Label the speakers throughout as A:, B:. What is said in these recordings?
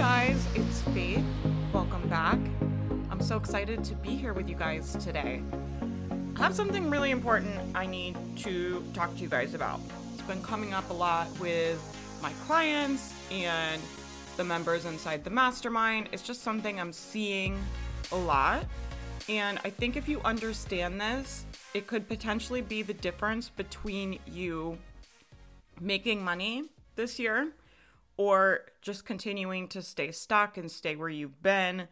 A: guys, it's Faith. Welcome back. I'm so excited to be here with you guys today. I have something really important I need to talk to you guys about. It's been coming up a lot with my clients and the members inside the mastermind. It's just something I'm seeing a lot. And I think if you understand this, it could potentially be the difference between you making money this year or just continuing to stay stuck and stay where you've been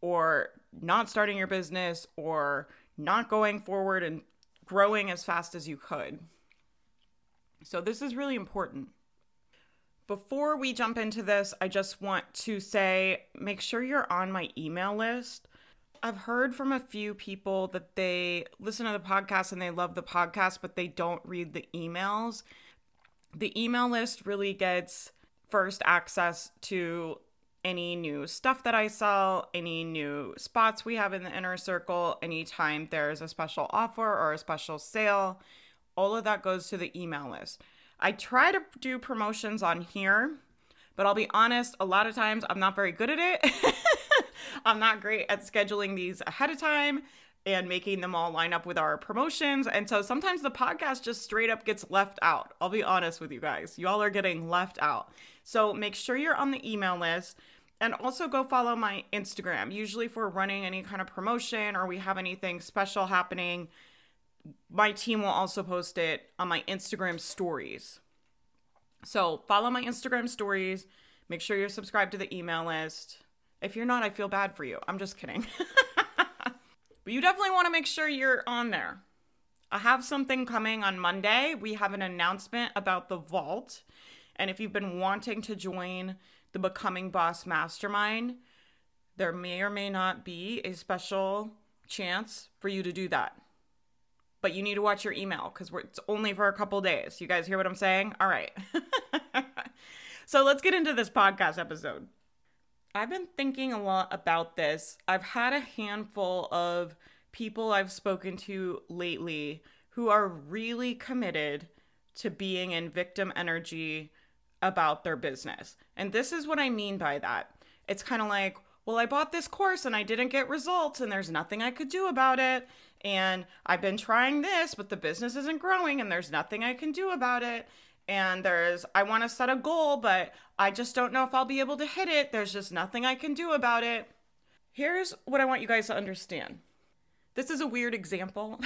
A: or not starting your business or not going forward and growing as fast as you could. So, this is really important. Before we jump into this, I just want to say make sure you're on my email list. I've heard from a few people that they listen to the podcast and they love the podcast, but they don't read the emails. The email list really gets first access to any new stuff that I sell, any new spots we have in the inner circle, anytime there's a special offer or a special sale, all of that goes to the email list. I try to do promotions on here, but I'll be honest, a lot of times I'm not very good at it. I'm not great at scheduling these ahead of time and making them all line up with our promotions. And so sometimes the podcast just straight up gets left out. I'll be honest with you guys. Y'all are getting left out. So make sure you're on the email list and also go follow my Instagram. Usually, if we're running any kind of promotion or we have anything special happening, my team will also post it on my Instagram stories. So follow my Instagram stories. Make sure you're subscribed to the email list. If you're not, I feel bad for you. I'm just kidding. but you definitely want to make sure you're on there. I have something coming on Monday. We have an announcement about the vault. And if you've been wanting to join the Becoming Boss Mastermind, there may or may not be a special chance for you to do that. But you need to watch your email because it's only for a couple days. You guys hear what I'm saying? All right. so let's get into this podcast episode. I've been thinking a lot about this. I've had a handful of people I've spoken to lately who are really committed to being in victim energy about their business. And this is what I mean by that. It's kind of like, well, I bought this course and I didn't get results, and there's nothing I could do about it. And I've been trying this, but the business isn't growing, and there's nothing I can do about it. And there's, I want to set a goal, but I just don't know if I'll be able to hit it. There's just nothing I can do about it. Here's what I want you guys to understand this is a weird example.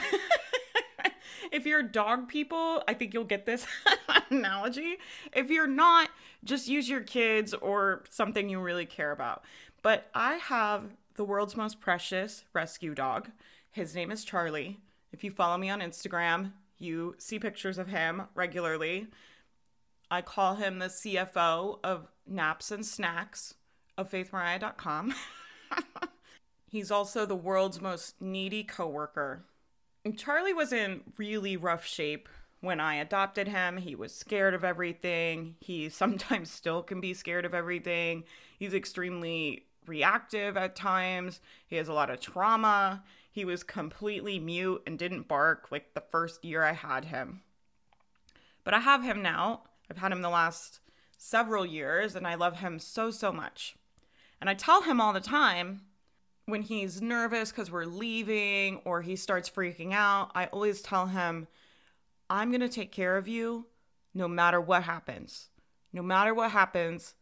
A: if you're dog people, I think you'll get this analogy. If you're not, just use your kids or something you really care about. But I have the world's most precious rescue dog. His name is Charlie. If you follow me on Instagram, you see pictures of him regularly. I call him the CFO of naps and snacks of faithmariah.com. He's also the world's most needy coworker. Charlie was in really rough shape when I adopted him. He was scared of everything. He sometimes still can be scared of everything. He's extremely reactive at times. He has a lot of trauma. He was completely mute and didn't bark like the first year I had him. But I have him now. I've had him the last several years and I love him so, so much. And I tell him all the time when he's nervous because we're leaving or he starts freaking out, I always tell him, I'm going to take care of you no matter what happens. No matter what happens,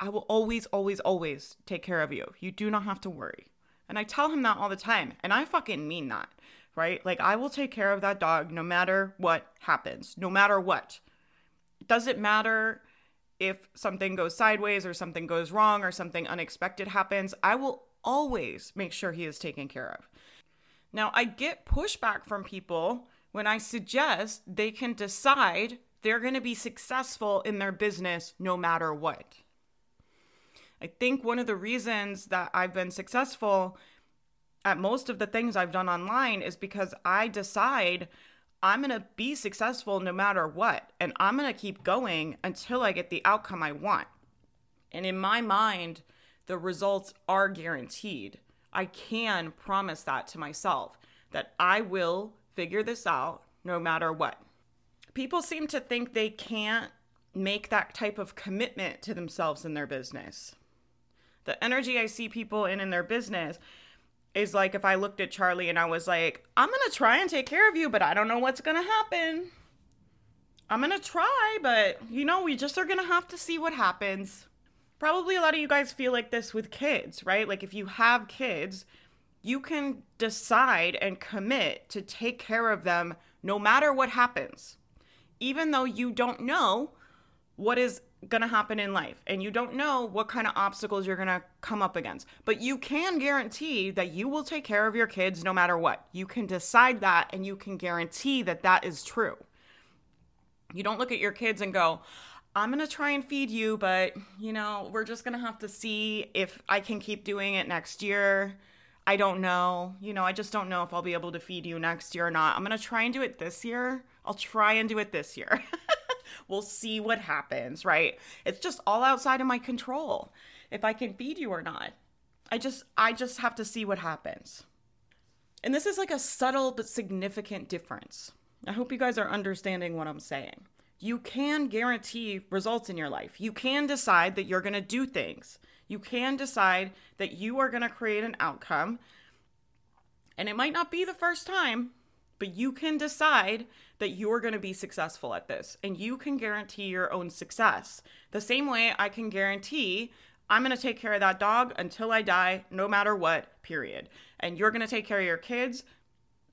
A: I will always, always, always take care of you. You do not have to worry. And I tell him that all the time. And I fucking mean that, right? Like, I will take care of that dog no matter what happens, no matter what. It doesn't matter if something goes sideways or something goes wrong or something unexpected happens. I will always make sure he is taken care of. Now, I get pushback from people when I suggest they can decide they're going to be successful in their business no matter what. I think one of the reasons that I've been successful at most of the things I've done online is because I decide I'm going to be successful no matter what. And I'm going to keep going until I get the outcome I want. And in my mind, the results are guaranteed. I can promise that to myself that I will figure this out no matter what. People seem to think they can't make that type of commitment to themselves in their business. The energy I see people in in their business is like if I looked at Charlie and I was like, I'm going to try and take care of you, but I don't know what's going to happen. I'm going to try, but you know, we just are going to have to see what happens. Probably a lot of you guys feel like this with kids, right? Like if you have kids, you can decide and commit to take care of them no matter what happens, even though you don't know what is going to happen in life and you don't know what kind of obstacles you're going to come up against. But you can guarantee that you will take care of your kids no matter what. You can decide that and you can guarantee that that is true. You don't look at your kids and go, I'm going to try and feed you, but you know, we're just going to have to see if I can keep doing it next year. I don't know. You know, I just don't know if I'll be able to feed you next year or not. I'm going to try and do it this year. I'll try and do it this year. we'll see what happens, right? It's just all outside of my control if I can feed you or not. I just I just have to see what happens. And this is like a subtle but significant difference. I hope you guys are understanding what I'm saying. You can guarantee results in your life. You can decide that you're going to do things. You can decide that you are going to create an outcome. And it might not be the first time, but you can decide that you're going to be successful at this and you can guarantee your own success. The same way I can guarantee I'm going to take care of that dog until I die, no matter what, period. And you're going to take care of your kids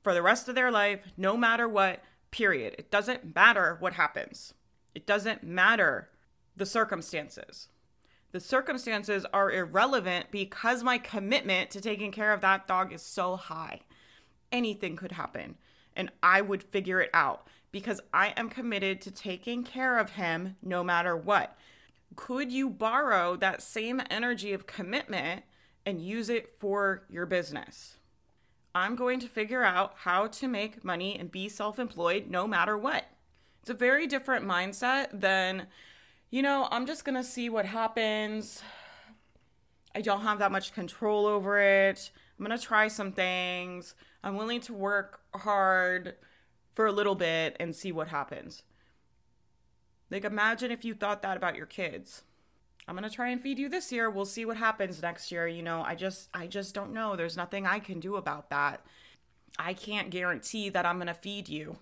A: for the rest of their life, no matter what, period. It doesn't matter what happens, it doesn't matter the circumstances. The circumstances are irrelevant because my commitment to taking care of that dog is so high. Anything could happen, and I would figure it out because I am committed to taking care of him no matter what. Could you borrow that same energy of commitment and use it for your business? I'm going to figure out how to make money and be self employed no matter what. It's a very different mindset than you know, I'm just going to see what happens. I don't have that much control over it. I'm going to try some things. I'm willing to work hard for a little bit and see what happens. Like, imagine if you thought that about your kids. I'm going to try and feed you this year. We'll see what happens next year. You know, I just I just don't know. There's nothing I can do about that. I can't guarantee that I'm going to feed you.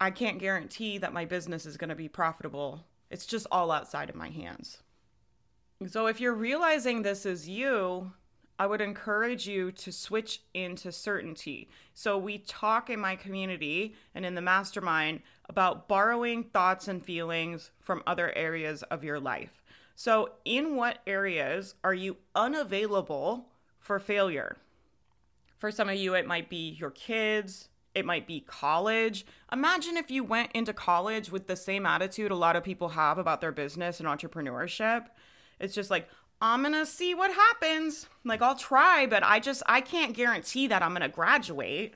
A: I can't guarantee that my business is going to be profitable it's just all outside of my hands. So if you're realizing this is you, I would encourage you to switch into certainty. So we talk in my community and in the mastermind about borrowing thoughts and feelings from other areas of your life. So, in what areas are you unavailable for failure? For some of you, it might be your kids, it might be college. Imagine if you went into college with the same attitude a lot of people have about their business and entrepreneurship. It's just like, I'm going to see what happens. Like, I'll try, but I just, I can't guarantee that I'm going to graduate.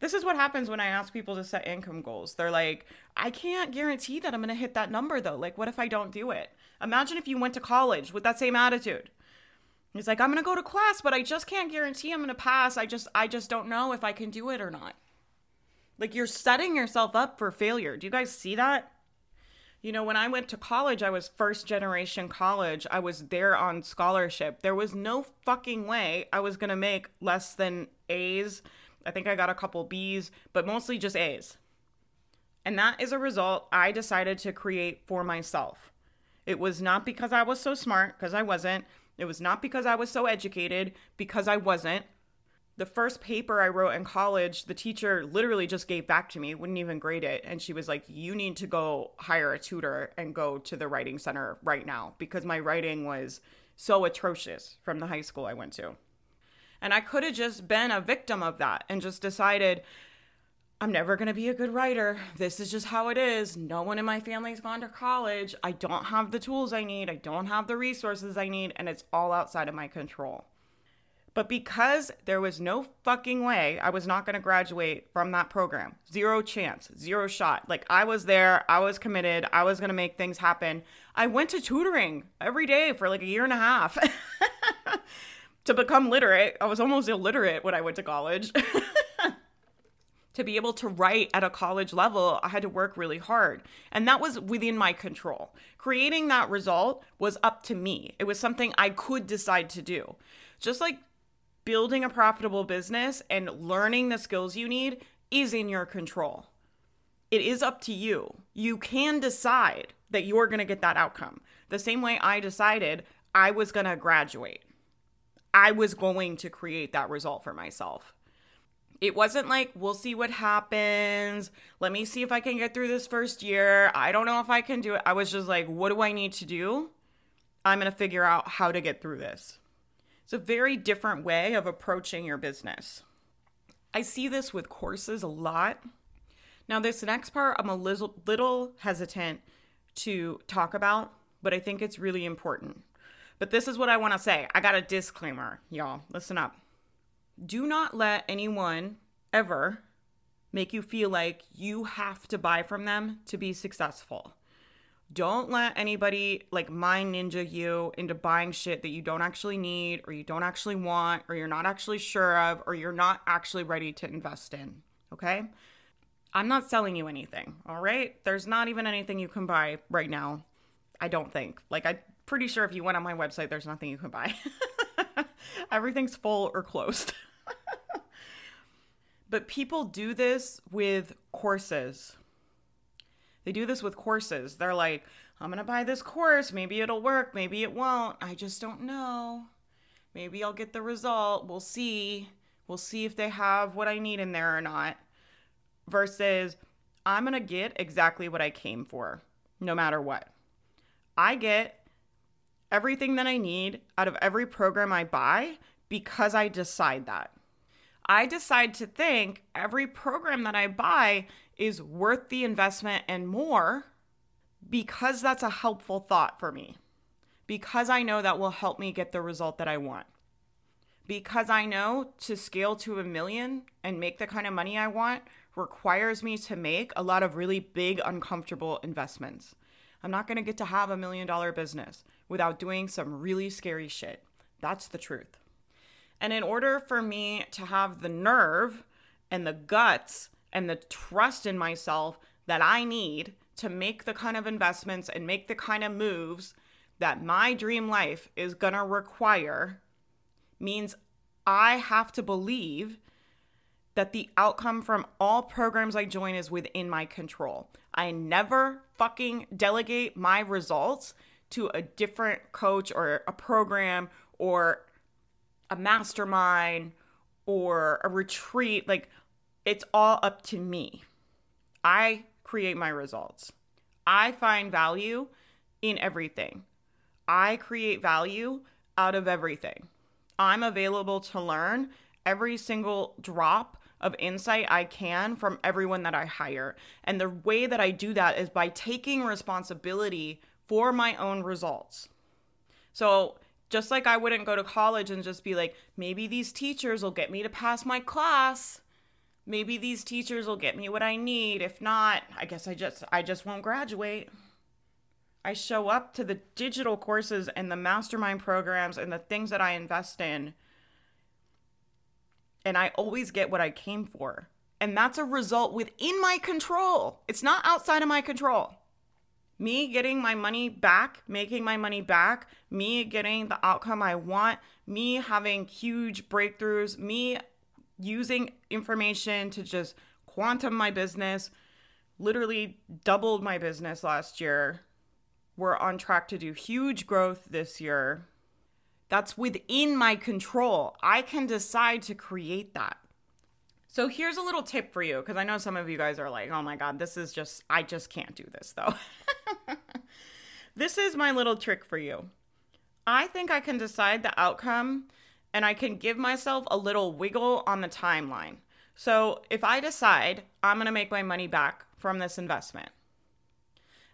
A: This is what happens when I ask people to set income goals. They're like, I can't guarantee that I'm going to hit that number though. Like, what if I don't do it? Imagine if you went to college with that same attitude. It's like, I'm going to go to class, but I just can't guarantee I'm going to pass. I just, I just don't know if I can do it or not. Like you're setting yourself up for failure. Do you guys see that? You know, when I went to college, I was first generation college. I was there on scholarship. There was no fucking way I was going to make less than A's. I think I got a couple B's, but mostly just A's. And that is a result I decided to create for myself. It was not because I was so smart, because I wasn't. It was not because I was so educated, because I wasn't the first paper I wrote in college, the teacher literally just gave back to me, wouldn't even grade it. And she was like, You need to go hire a tutor and go to the writing center right now because my writing was so atrocious from the high school I went to. And I could have just been a victim of that and just decided, I'm never going to be a good writer. This is just how it is. No one in my family's gone to college. I don't have the tools I need. I don't have the resources I need. And it's all outside of my control. But because there was no fucking way I was not going to graduate from that program, zero chance, zero shot. Like I was there, I was committed, I was going to make things happen. I went to tutoring every day for like a year and a half to become literate. I was almost illiterate when I went to college. To be able to write at a college level, I had to work really hard. And that was within my control. Creating that result was up to me. It was something I could decide to do. Just like building a profitable business and learning the skills you need is in your control. It is up to you. You can decide that you're going to get that outcome. The same way I decided I was going to graduate. I was going to create that result for myself. It wasn't like, we'll see what happens. Let me see if I can get through this first year. I don't know if I can do it. I was just like, what do I need to do? I'm going to figure out how to get through this. It's a very different way of approaching your business. I see this with courses a lot. Now, this next part, I'm a little, hesitant to talk about, but I think it's really important. But this is what I want to say. I got a disclaimer, y'all. Listen up. Do not let anyone ever make you feel like you have to buy from them to be successful. Don't let anybody like mind ninja you into buying shit that you don't actually need or you don't actually want or you're not actually sure of or you're not actually ready to invest in. Okay? I'm not selling you anything, all right? There's not even anything you can buy right now. I don't think. Like, I'm pretty sure if you went on my website, there's nothing you can buy. Everything's full or closed. but people do this with courses. They do this with courses. They're like, I'm going to buy this course. Maybe it'll work. Maybe it won't. I just don't know. Maybe I'll get the result. We'll see. We'll see if they have what I need in there or not. Versus, I'm going to get exactly what I came for, no matter what. I get everything that I need out of every program I buy because I decide that. I decide to think every program that I buy is worth the investment and more because that's a helpful thought for me. Because I know that will help me get the result that I want. Because I know to scale to a million and make the kind of money I want requires me to make a lot of really big, uncomfortable investments. I'm not gonna get to have a million dollar business without doing some really scary shit. That's the truth. And in order for me to have the nerve and the guts and the trust in myself that I need to make the kind of investments and make the kind of moves that my dream life is going to require means I have to believe that the outcome from all programs I join is within my control. I never fucking delegate my results to a different coach or a program or a mastermind or a retreat. Like, it's all up to me. I create my results. I find value in everything. I create value out of everything. I'm available to learn every single drop of insight I can from everyone that I hire. And the way that I do that is by taking responsibility for my own results. So, just like I wouldn't go to college and just be like, maybe these teachers will get me to pass my class maybe these teachers will get me what I need. If not, I guess I just I just won't graduate. I show up to the digital courses and the mastermind programs and the things that I invest in and I always get what I came for. And that's a result within my control. It's not outside of my control. Me getting my money back, making my money back, me getting the outcome I want, me having huge breakthroughs, me using information to just quantum my business, literally doubled my business last year. We're on track to do huge growth this year. That's within my control. I can decide to create that. So here's a little tip for you because I know some of you guys are like, oh my God, this is just, I just can't do this though. this is my little trick for you. I think I can decide the outcome and I can give myself a little wiggle on the timeline. So if I decide I'm going to make my money back from this investment,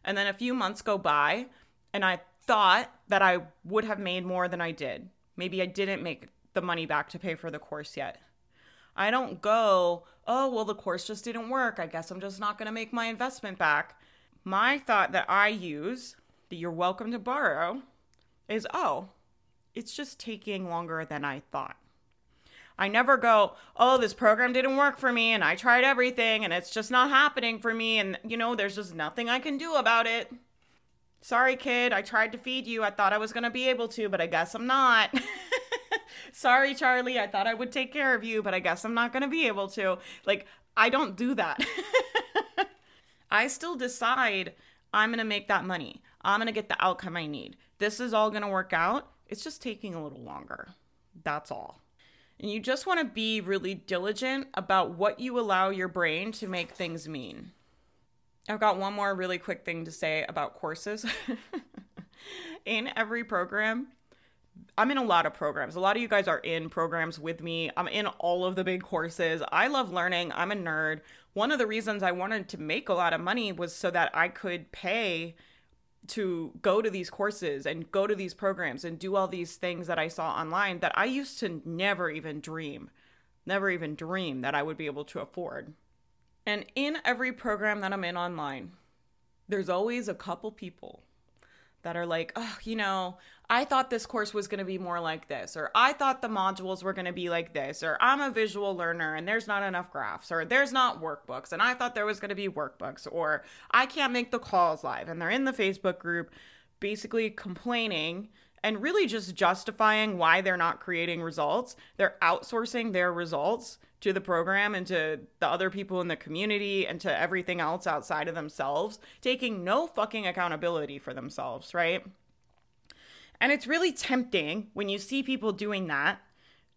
A: and then a few months go by, and I thought that I would have made more than I did. Maybe I didn't make the money back to pay for the course yet. I don't go, oh, well, the course just didn't work. I guess I'm just not going to make my investment back. My thought that I use, that you're welcome to borrow, is, oh, it's just taking longer than I thought. I never go, oh, this program didn't work for me and I tried everything and it's just not happening for me and, you know, there's just nothing I can do about it. Sorry, kid, I tried to feed you. I thought I was going to be able to, but I guess I'm not. Sorry, Charlie, I thought I would take care of you, but I guess I'm not going to be able to. Like, I don't do that. I still decide I'm going to make that money. I'm going to get the outcome I need. This is all going to work out. It's just taking a little longer. That's all. And you just want to be really diligent about what you allow your brain to make things mean. I've got one more really quick thing to say about courses. in every program, I'm in a lot of programs. A lot of you guys are in programs with me. I'm in all of the big courses. I love learning. I'm a nerd. One of the reasons I wanted to make a lot of money was so that I could pay to go to these courses and go to these programs and do all these things that I saw online that I used to never even dream, never even dream that I would be able to afford. And in every program that I'm in online, there's always a couple people that are like, oh, you know, I thought this course was going to be more like this, or I thought the modules were going to be like this, or I'm a visual learner and there's not enough graphs, or there's not workbooks and I thought there was going to be workbooks, or I can't make the calls live. And they're in the Facebook group basically complaining and really just justifying why they're not creating results. They're outsourcing their results to the program and to the other people in the community and to everything else outside of themselves, taking no fucking accountability for themselves, right? And it's really tempting when you see people doing that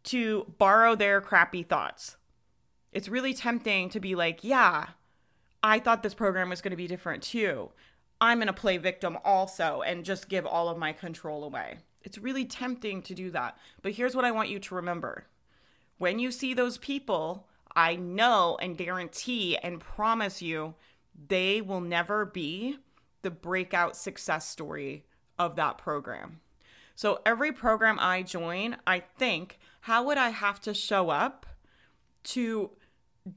A: to borrow their crappy thoughts. It's really tempting to be like, yeah, I thought this program was going to be different too. I'm going to play victim also and just give all of my control away. It's really tempting to do that. But here's what I want you to remember when you see those people, I know and guarantee and promise you they will never be the breakout success story of that program. So every program I join, I think, how would I have to show up to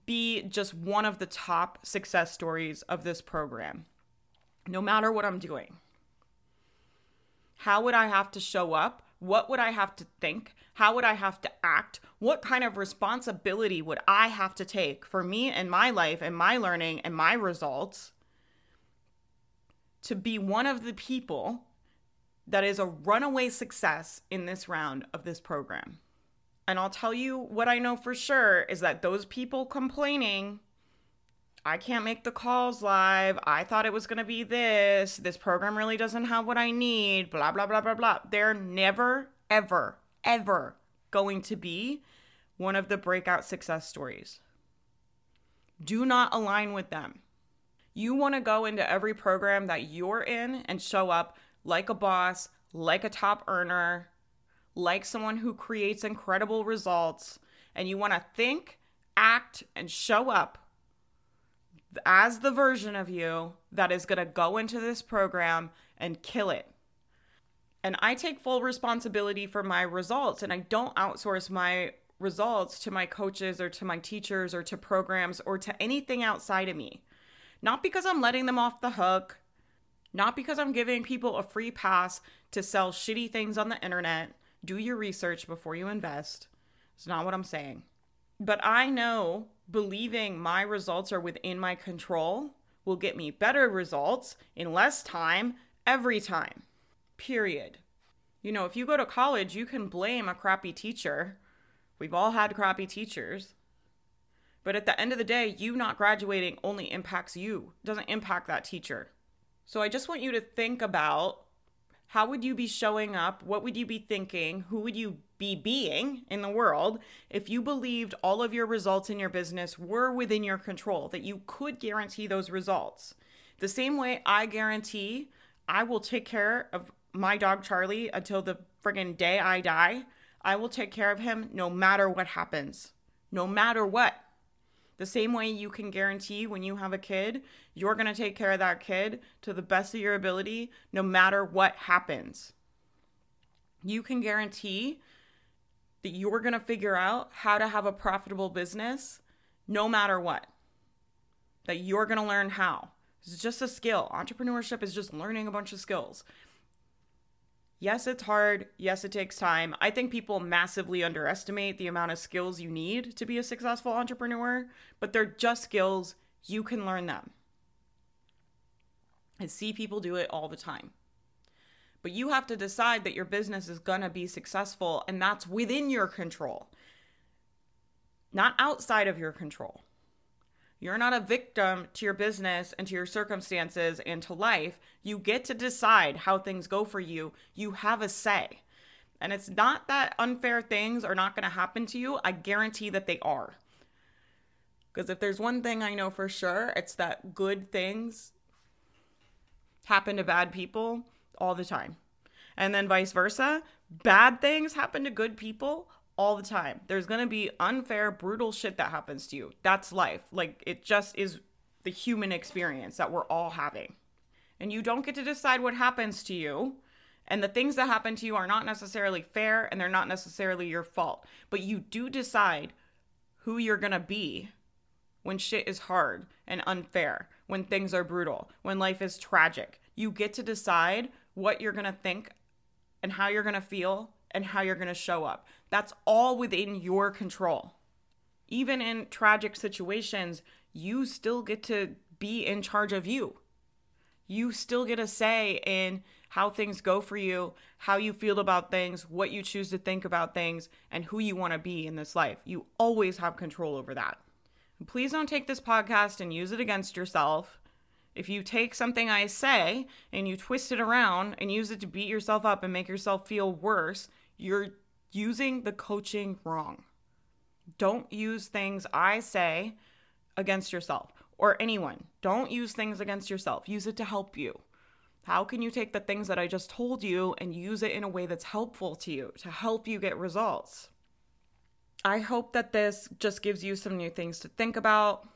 A: be just one of the top success stories of this program, no matter what I'm doing? How would I have to show up what would I have to think? How would I have to act? What kind of responsibility would I have to take for me and my life and my learning and my results to be one of the people that is a runaway success in this round of this program? And I'll tell you what I know for sure is that those people complaining I can't make the calls live. I thought it was going to be this. This program really doesn't have what I need. Blah, blah, blah, blah, blah. They're never, ever, ever going to be one of the breakout success stories. Do not align with them. You want to go into every program that you're in and show up like a boss, like a top earner, like someone who creates incredible results. And you want to think, act, and show up as the version of you that is going to go into this program and kill it. And I take full responsibility for my results and I don't outsource my results to my coaches or to my teachers or to programs or to anything outside of me. Not because I'm letting them off the hook, not because I'm giving people a free pass to sell shitty things on the internet. Do your research before you invest. It's not what I'm saying. But I know believing my results are within my control will get me better results in less time every time. Period. You know, if you go to college, you can blame a crappy teacher. We've all had crappy teachers. But at the end of the day, you not graduating only impacts you, it doesn't impact that teacher. So I just want you to think about how would you be showing up? What would you be thinking? Who would you be being in the world if you believed all of your results in your business were within your control, that you could guarantee those results? The same way I guarantee I will take care of my dog Charlie until the friggin' day I die. I will take care of him no matter what happens. No matter what. The same way you can guarantee when you have a kid, you're going to take care of that kid to the best of your ability, no matter what happens. You can guarantee that you're going to figure out how to have a profitable business no matter what. That you're going to learn how. It's just a skill. Entrepreneurship is just learning a bunch of skills. Yes, it's hard. Yes, it takes time. I think people massively underestimate the amount of skills you need to be a successful entrepreneur, but they're just skills. You can learn them. I see people do it all the time. But you have to decide that your business is going to be successful, and that's within your control, not outside of your control. You're not a victim to your business and to your circumstances and to life. You get to decide how things go for you. You have a say. And it's not that unfair things are not going to happen to you. I guarantee that they are. Because if there's one thing I know for sure, it's that good things happen to bad people all the time. And then vice versa, bad things happen to good people all the time. There's going to be unfair, brutal shit that happens to you. That's life. Like it just is the human experience that we're all having. And you don't get to decide what happens to you. And the things that happen to you are not necessarily fair and they're not necessarily your fault. But you do decide who you're going to be when shit is hard and unfair, when things are brutal, when life is tragic. You get to decide what you're going to think and how you're going to feel and how you're going to show up. That's all within your control. Even in tragic situations, you still get to be in charge of you. You still get a say in how things go for you, how you feel about things, what you choose to think about things, and who you want to be in this life. You always have control over that. Please don't take this podcast and use it against yourself. If you take something I say and you twist it around and use it to beat yourself up and make yourself feel worse, you're using the coaching wrong. Don't use things I say against yourself or anyone. Don't use things against yourself. Use it to help you. How can you take the things that I just told you and use it in a way that's helpful to you to help you get results? I hope that this just gives you some new things to think about.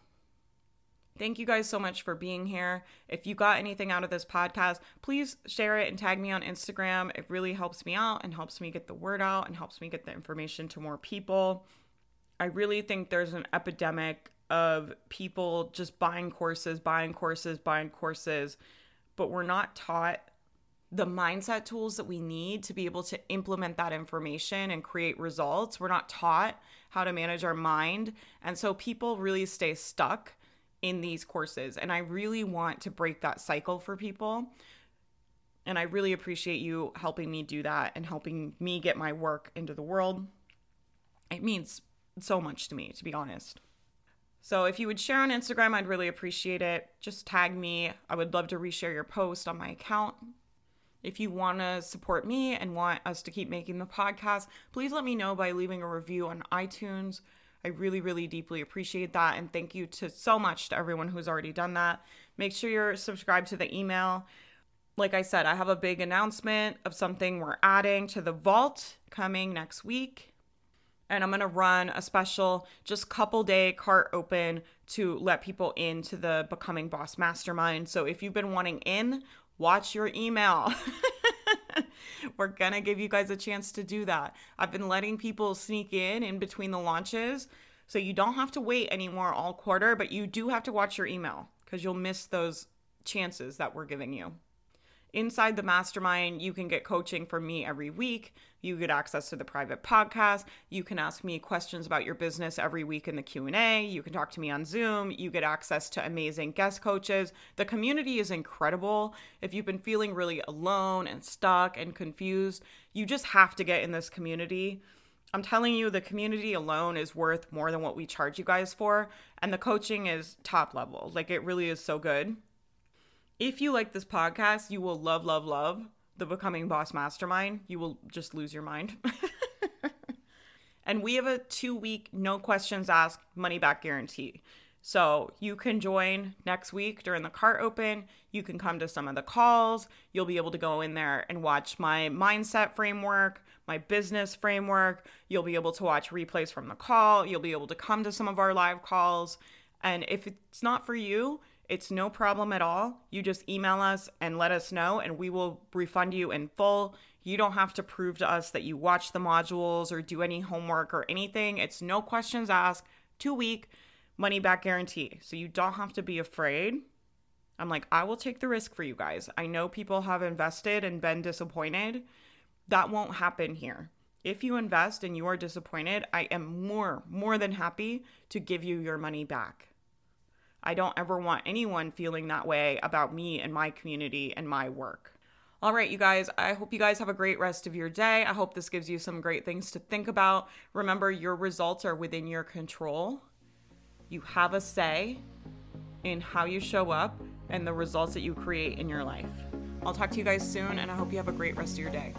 A: Thank you guys so much for being here. If you got anything out of this podcast, please share it and tag me on Instagram. It really helps me out and helps me get the word out and helps me get the information to more people. I really think there's an epidemic of people just buying courses, buying courses, buying courses, but we're not taught the mindset tools that we need to be able to implement that information and create results. We're not taught how to manage our mind. And so people really stay stuck in these courses. And I really want to break that cycle for people. And I really appreciate you helping me do that and helping me get my work into the world. It means so much to me, to be honest. So if you would share on Instagram, I'd really appreciate it. Just tag me. I would love to reshare your post on my account. If you want to support me and want us to keep making the podcast, please let me know by leaving a review on iTunes I really, really deeply appreciate that. And thank you to so much to everyone who's already done that. Make sure you're subscribed to the email. Like I said, I have a big announcement of something we're adding to the vault coming next week. And I'm going to run a special, just couple day cart open to let people into the Becoming Boss Mastermind. So if you've been wanting in, watch your email. We're gonna give you guys a chance to do that. I've been letting people sneak in in between the launches. So you don't have to wait anymore all quarter, but you do have to watch your email because you'll miss those chances that we're giving you. Inside the mastermind, you can get coaching from me every week. You get access to the private podcast. You can ask me questions about your business every week in the Q&A. You can talk to me on Zoom. You get access to amazing guest coaches. The community is incredible. If you've been feeling really alone and stuck and confused, you just have to get in this community. I'm telling you, the community alone is worth more than what we charge you guys for. And the coaching is top level. Like, it really is so good. If you like this podcast, you will love, love, love the Becoming Boss Mastermind. You will just lose your mind. and we have a two week, no questions asked money back guarantee. So you can join next week during the cart open. You can come to some of the calls. You'll be able to go in there and watch my mindset framework, my business framework. You'll be able to watch replays from the call. You'll be able to come to some of our live calls. And if it's not for you, it's no problem at all. You just email us and let us know, and we will refund you in full. You don't have to prove to us that you watch the modules or do any homework or anything. It's no questions asked, two week money back guarantee. So you don't have to be afraid. I'm like, I will take the risk for you guys. I know people have invested and been disappointed, That won't happen here. If you invest and you are disappointed, I am more, more than happy to give you your money back. I don't ever want anyone feeling that way about me and my community and my work. All right, you guys, I hope you guys have a great rest of your day. I hope this gives you some great things to think about. Remember, your results are within your control. You have a say in how you show up and the results that you create in your life. I'll talk to you guys soon, and I hope you have a great rest of your day.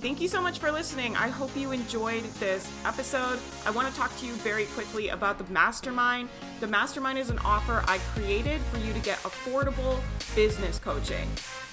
A: Thank you so much for listening. I hope you enjoyed this episode. I want to talk to you very quickly about the mastermind. The mastermind is an offer I created for you to get affordable business coaching.